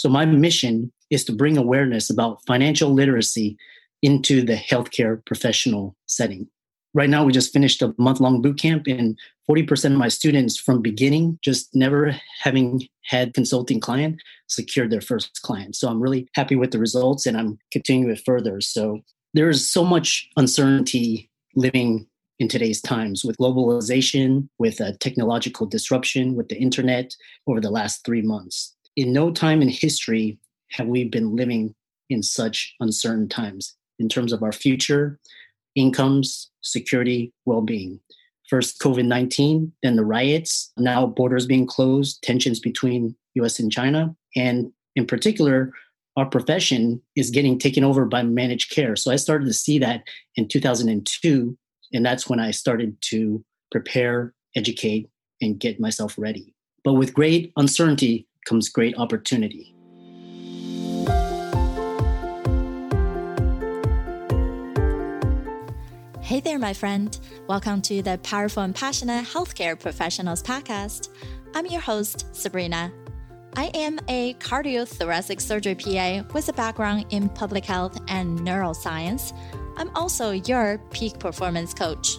So my mission is to bring awareness about financial literacy into the healthcare professional setting. Right now, we just finished a month long boot camp, and 40% of my students from beginning, just never having had consulting client, secured their first client. So I'm really happy with the results and I'm continuing it further. So there is so much uncertainty living in today's times with globalization, with a technological disruption, with the internet over the last three months. In no time in history have we been living in such uncertain times in terms of our future, incomes, security, well being. First, COVID 19, then the riots, now borders being closed, tensions between US and China. And in particular, our profession is getting taken over by managed care. So I started to see that in 2002. And that's when I started to prepare, educate, and get myself ready. But with great uncertainty comes great opportunity. Hey there, my friend. Welcome to the Powerful and Passionate Healthcare Professionals Podcast. I'm your host, Sabrina. I am a cardiothoracic surgery PA with a background in public health and neuroscience. I'm also your peak performance coach.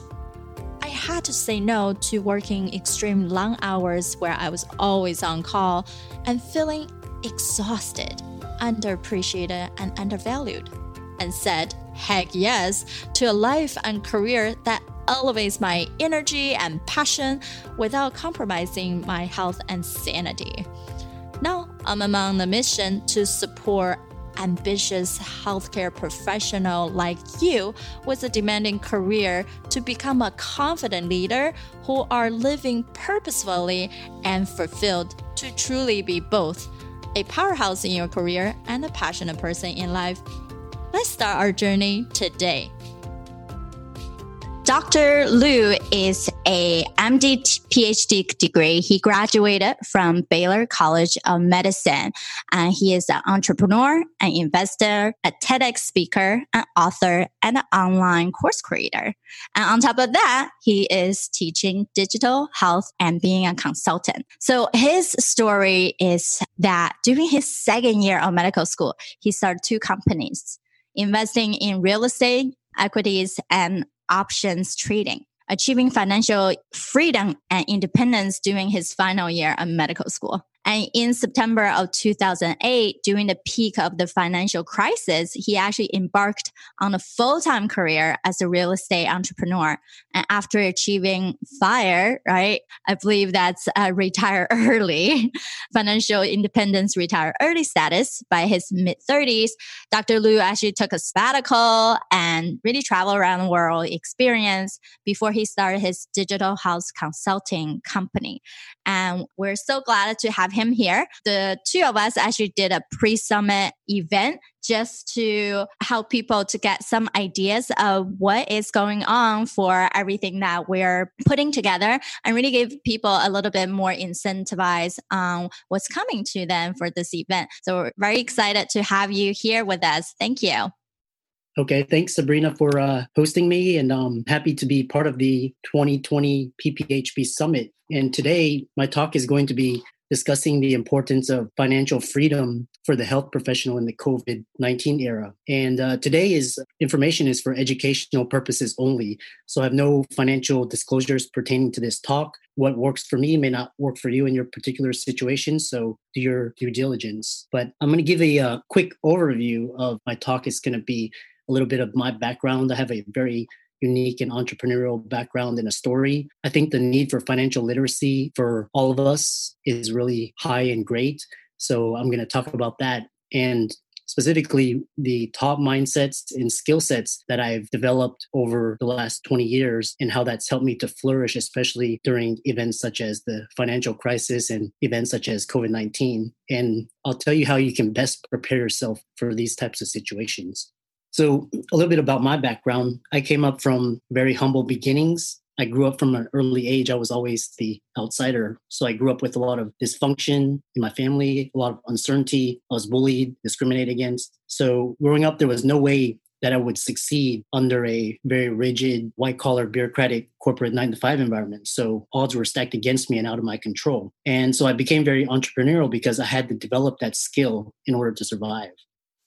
Had to say no to working extreme long hours where I was always on call and feeling exhausted, underappreciated, and undervalued, and said heck yes to a life and career that elevates my energy and passion without compromising my health and sanity. Now, I'm among the mission to support ambitious healthcare professional like you with a demanding career to become a confident leader who are living purposefully and fulfilled to truly be both a powerhouse in your career and a passionate person in life Let's start our journey today. Dr. Liu is a MD PhD degree. He graduated from Baylor College of Medicine and he is an entrepreneur, an investor, a TEDx speaker, an author, and an online course creator. And on top of that, he is teaching digital health and being a consultant. So his story is that during his second year of medical school, he started two companies investing in real estate, equities, and options trading, achieving financial freedom and independence during his final year of medical school. And in September of 2008, during the peak of the financial crisis, he actually embarked on a full time career as a real estate entrepreneur. And after achieving FIRE, right, I believe that's uh, retire early, financial independence, retire early status by his mid 30s. Dr. Liu actually took a sabbatical and really traveled around the world experience before he started his digital house consulting company. And we're so glad to have him here. The two of us actually did a pre summit event just to help people to get some ideas of what is going on for everything that we're putting together and really give people a little bit more incentivized on what's coming to them for this event. So we're very excited to have you here with us. Thank you. Okay, thanks Sabrina for uh, hosting me, and I'm um, happy to be part of the 2020 PPHP Summit. And today, my talk is going to be discussing the importance of financial freedom for the health professional in the COVID 19 era. And uh, information is for educational purposes only. So I have no financial disclosures pertaining to this talk. What works for me may not work for you in your particular situation. So do your due diligence. But I'm going to give a, a uh, quick overview of my talk. It's going to be a little bit of my background. I have a very unique and entrepreneurial background and a story. I think the need for financial literacy for all of us is really high and great. So I'm going to talk about that and specifically the top mindsets and skill sets that I've developed over the last 20 years and how that's helped me to flourish, especially during events such as the financial crisis and events such as COVID 19. And I'll tell you how you can best prepare yourself for these types of situations. So, a little bit about my background. I came up from very humble beginnings. I grew up from an early age. I was always the outsider. So, I grew up with a lot of dysfunction in my family, a lot of uncertainty. I was bullied, discriminated against. So, growing up, there was no way that I would succeed under a very rigid, white collar, bureaucratic corporate nine to five environment. So odds were stacked against me and out of my control. And so I became very entrepreneurial because I had to develop that skill in order to survive.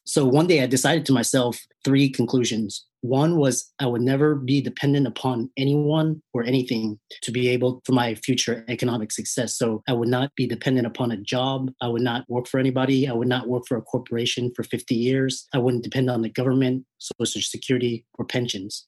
So one day I decided to myself three conclusions. One was I would never be dependent upon anyone or anything to be able for my future economic success. So I would not be dependent upon a job. I would not work for anybody. I would not work for a corporation for 50 years. I wouldn't depend on the government, social security, or pensions.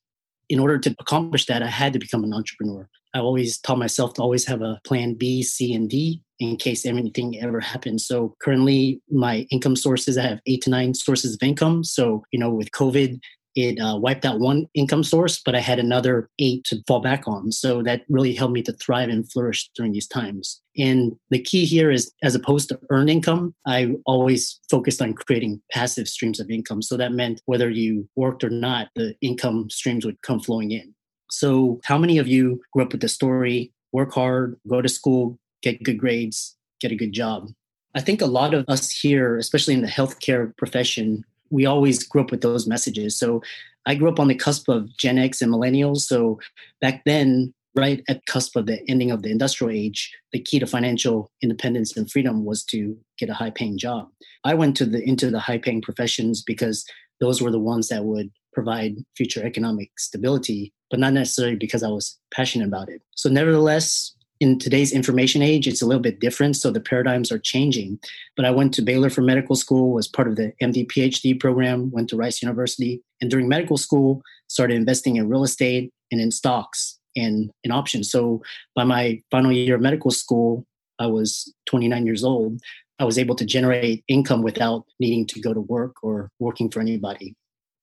In order to accomplish that, I had to become an entrepreneur. I always taught myself to always have a plan B, C, and D in case anything ever happens. So currently, my income sources, I have eight to nine sources of income. So, you know, with COVID, it uh, wiped out one income source, but I had another eight to fall back on. So that really helped me to thrive and flourish during these times. And the key here is, as opposed to earned income, I always focused on creating passive streams of income. So that meant whether you worked or not, the income streams would come flowing in. So, how many of you grew up with the story work hard, go to school, get good grades, get a good job. I think a lot of us here, especially in the healthcare profession, we always grew up with those messages. So I grew up on the cusp of Gen X and millennials. So back then, right at cusp of the ending of the industrial age, the key to financial independence and freedom was to get a high paying job. I went to the into the high paying professions because those were the ones that would provide future economic stability, but not necessarily because I was passionate about it. So nevertheless, in today's information age, it's a little bit different. So the paradigms are changing. But I went to Baylor for medical school, was part of the MD PhD program, went to Rice University. And during medical school, started investing in real estate and in stocks and in options. So by my final year of medical school, I was 29 years old. I was able to generate income without needing to go to work or working for anybody.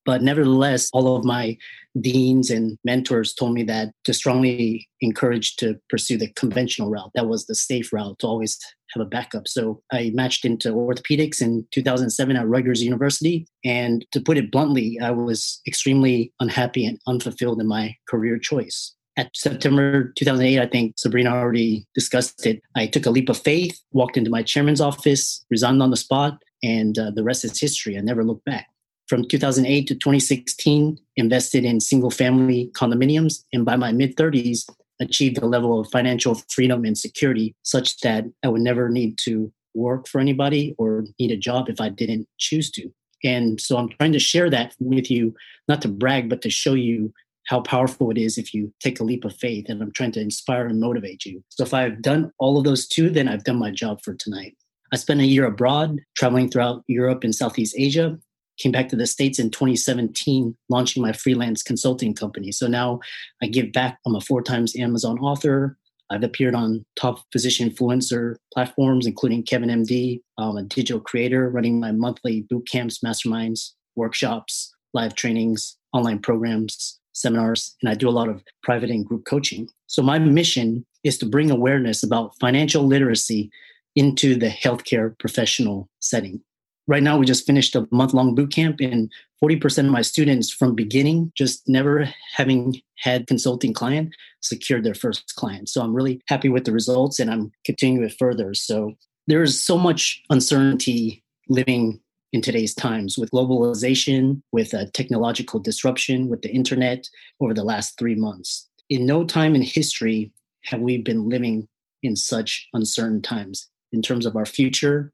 But nevertheless, all of my deans and mentors told me that to strongly encourage to pursue the conventional route. That was the safe route to always have a backup. So I matched into orthopedics in 2007 at Rutgers University. And to put it bluntly, I was extremely unhappy and unfulfilled in my career choice. At September 2008, I think Sabrina already discussed it. I took a leap of faith, walked into my chairman's office, resigned on the spot, and uh, the rest is history. I never looked back from 2008 to 2016 invested in single family condominiums and by my mid 30s achieved a level of financial freedom and security such that i would never need to work for anybody or need a job if i didn't choose to. And so i'm trying to share that with you not to brag but to show you how powerful it is if you take a leap of faith and i'm trying to inspire and motivate you. So if i've done all of those two then i've done my job for tonight. I spent a year abroad, traveling throughout Europe and Southeast Asia, came back to the States in 2017, launching my freelance consulting company. So now I give back. I'm a four times Amazon author. I've appeared on top physician influencer platforms, including Kevin MD. I'm um, a digital creator running my monthly boot camps, masterminds, workshops, live trainings, online programs, seminars, and I do a lot of private and group coaching. So my mission is to bring awareness about financial literacy into the healthcare professional setting right now we just finished a month long boot camp and 40% of my students from beginning just never having had consulting client secured their first client. So i'm really happy with the results and i'm continuing it further. So there's so much uncertainty living in today's times with globalization with a technological disruption with the internet over the last three months. In no time in history have we been living in such uncertain times. In terms of our future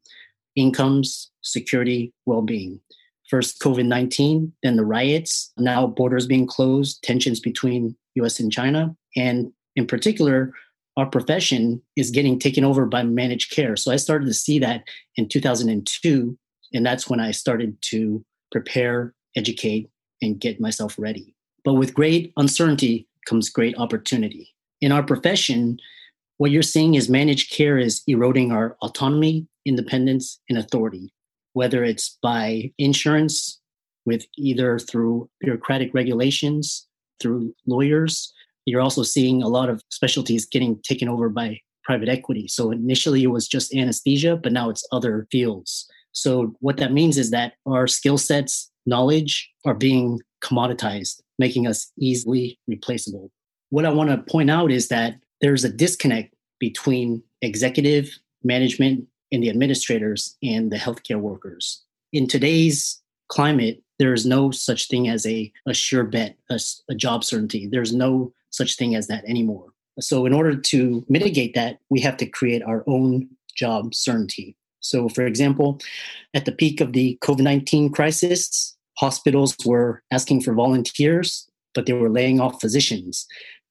incomes, security, well being. First, COVID 19, then the riots, now borders being closed, tensions between US and China. And in particular, our profession is getting taken over by managed care. So I started to see that in 2002. And that's when I started to prepare, educate, and get myself ready. But with great uncertainty comes great opportunity. In our profession, what you're seeing is managed care is eroding our autonomy, independence, and authority, whether it's by insurance, with either through bureaucratic regulations, through lawyers. You're also seeing a lot of specialties getting taken over by private equity. So initially it was just anesthesia, but now it's other fields. So what that means is that our skill sets, knowledge are being commoditized, making us easily replaceable. What I want to point out is that there's a disconnect between executive management and the administrators and the healthcare workers. In today's climate, there is no such thing as a, a sure bet, a, a job certainty. There's no such thing as that anymore. So, in order to mitigate that, we have to create our own job certainty. So, for example, at the peak of the COVID 19 crisis, hospitals were asking for volunteers, but they were laying off physicians.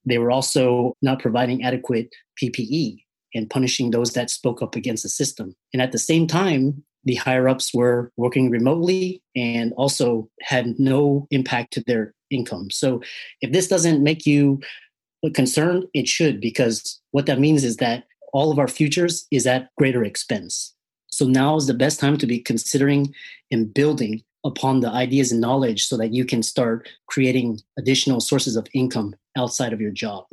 They were also not providing adequate PPE and punishing those that spoke up against the system. And at the same time, the higher ups were working remotely and also had no impact to their income. So if this doesn't make you concerned, it should, because what that means is that all of our futures is at greater expense. So now is the best time to be considering and building upon the ideas and knowledge so that you can start creating additional sources of income outside of your job.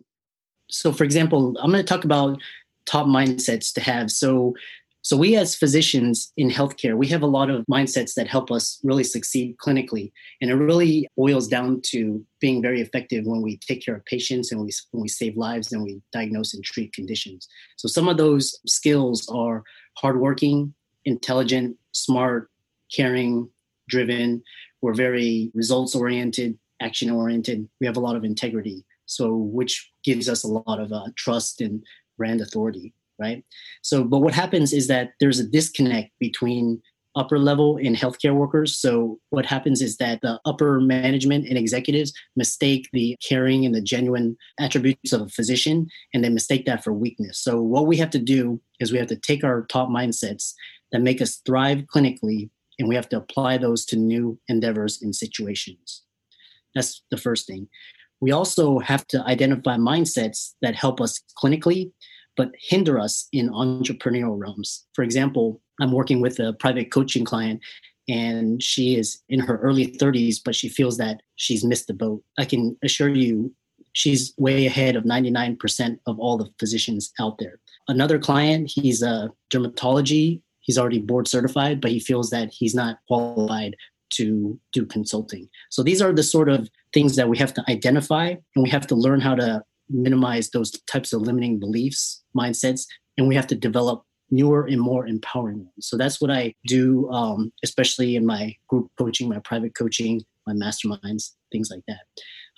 So, for example, I'm going to talk about top mindsets to have. So, so we as physicians in healthcare, we have a lot of mindsets that help us really succeed clinically, and it really boils down to being very effective when we take care of patients and we when we save lives and we diagnose and treat conditions. So some of those skills are hardworking, intelligent, smart, caring, driven. We're very results oriented, action oriented. We have a lot of integrity. So, which gives us a lot of uh, trust and brand authority, right? So, but what happens is that there's a disconnect between upper level and healthcare workers. So, what happens is that the upper management and executives mistake the caring and the genuine attributes of a physician and they mistake that for weakness. So, what we have to do is we have to take our top mindsets that make us thrive clinically and we have to apply those to new endeavors and situations. That's the first thing. We also have to identify mindsets that help us clinically, but hinder us in entrepreneurial realms. For example, I'm working with a private coaching client and she is in her early 30s, but she feels that she's missed the boat. I can assure you, she's way ahead of 99% of all the physicians out there. Another client, he's a dermatology he's already board certified, but he feels that he's not qualified to do consulting. So these are the sort of things that we have to identify and we have to learn how to minimize those types of limiting beliefs, mindsets, and we have to develop newer and more empowering ones. So that's what I do, um, especially in my group coaching, my private coaching, my masterminds, things like that.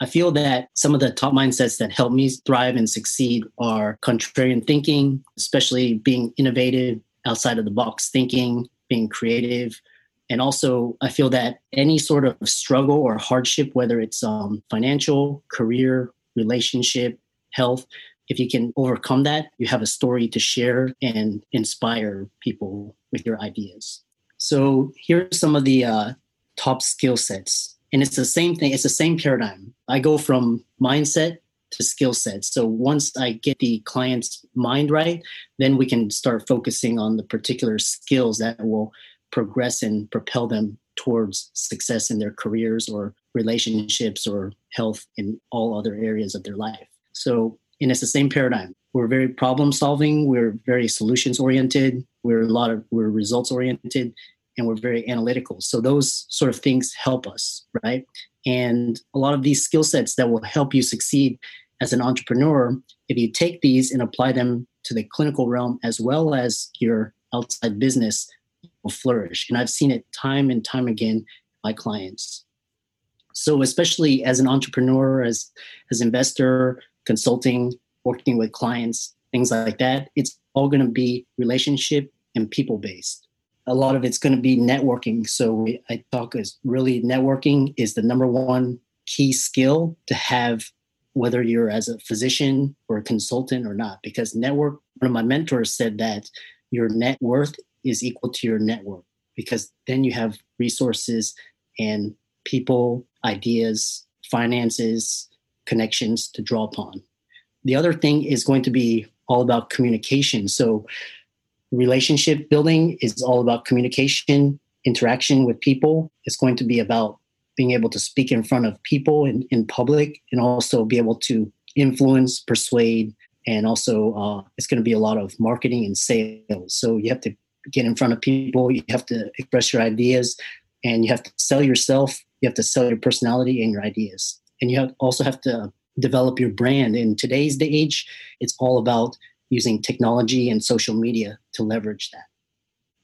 I feel that some of the top mindsets that help me thrive and succeed are contrarian thinking, especially being innovative, outside of the box thinking, being creative. And also, I feel that any sort of struggle or hardship, whether it's um, financial, career, relationship, health, if you can overcome that, you have a story to share and inspire people with your ideas. So, here are some of the uh, top skill sets. And it's the same thing, it's the same paradigm. I go from mindset to skill sets. So once I get the client's mind right, then we can start focusing on the particular skills that will progress and propel them towards success in their careers or relationships or health in all other areas of their life. So, and it's the same paradigm. We're very problem solving, we're very solutions oriented, we're a lot of we're results oriented, and we're very analytical. So those sort of things help us, right? And a lot of these skill sets that will help you succeed as an entrepreneur, if you take these and apply them to the clinical realm as well as your outside business, will flourish. And I've seen it time and time again by clients. So especially as an entrepreneur, as as investor, consulting, working with clients, things like that, it's all going to be relationship and people based a lot of it's going to be networking. So I talk is really networking is the number one key skill to have, whether you're as a physician or a consultant or not. Because network, one of my mentors said that your net worth is equal to your network, because then you have resources and people, ideas, finances, connections to draw upon. The other thing is going to be all about communication. So relationship building is all about communication, interaction with people. It's going to be about being able to speak in front of people in, in public and also be able to influence, persuade, and also uh, it's going to be a lot of marketing and sales. So you have to get in front of people, you have to express your ideas, and you have to sell yourself, you have to sell your personality and your ideas. And you have, also have to develop your brand. In today's day age, it's all about using technology and social media to leverage that.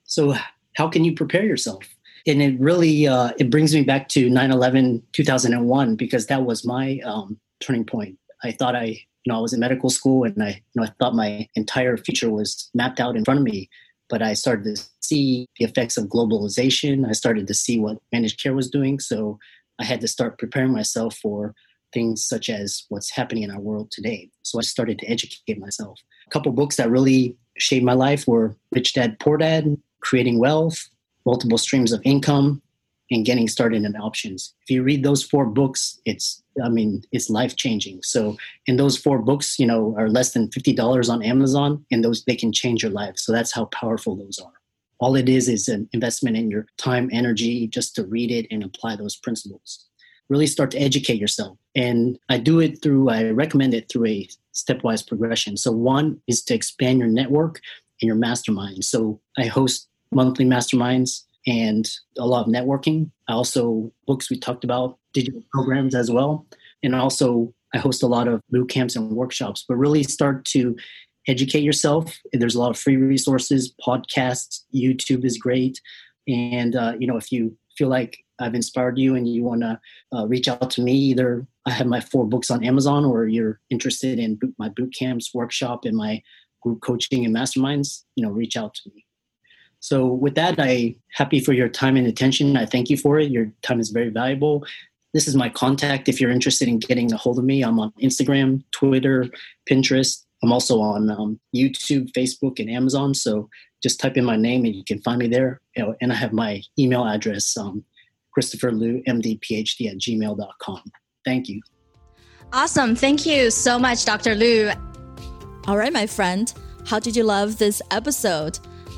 So, how can you prepare yourself? and it really uh, it brings me back to 9-11 2001 because that was my um, turning point i thought i you know i was in medical school and i you know i thought my entire future was mapped out in front of me but i started to see the effects of globalization. I started to see what managed care was doing. So i had to start preparing myself for things such as what's happening in our world today. So i started to educate myself. A couple books that really shaped my life were rich dad poor dad creating wealth multiple streams of income, and getting started in options. If you read those four books, it's I mean, it's life changing. So, in those four books, you know, are less than fifty dollars on Amazon, and those they can change your life. So that's how powerful those are. All it is is an investment in your time, energy, just to read it and apply those principles. Really start to educate yourself, and I do it through. I recommend it through a stepwise progression. So one is to expand your network and your mastermind. So I host monthly masterminds and a lot of networking. I also books we talked about, digital programs as well. And also I host a lot of boot camps and workshops, but really start to educate yourself. There's a lot of free resources, podcasts, YouTube is great. And, uh, you know, if you feel like I've inspired you and you want to uh, reach out to me, either I have my four books on Amazon or you're interested in my boot camps, workshop, and my group coaching and masterminds, you know, reach out to me. So with that, I happy for your time and attention. I thank you for it. Your time is very valuable. This is my contact if you're interested in getting a hold of me. I'm on Instagram, Twitter, Pinterest. I'm also on um, YouTube, Facebook, and Amazon. So just type in my name and you can find me there. You know, And I have my email address, um, Christopher Liu, MD, PhD at gmail.com. Thank you. Awesome. Thank you so much, Dr. Liu. All right, my friend. How did you love this episode?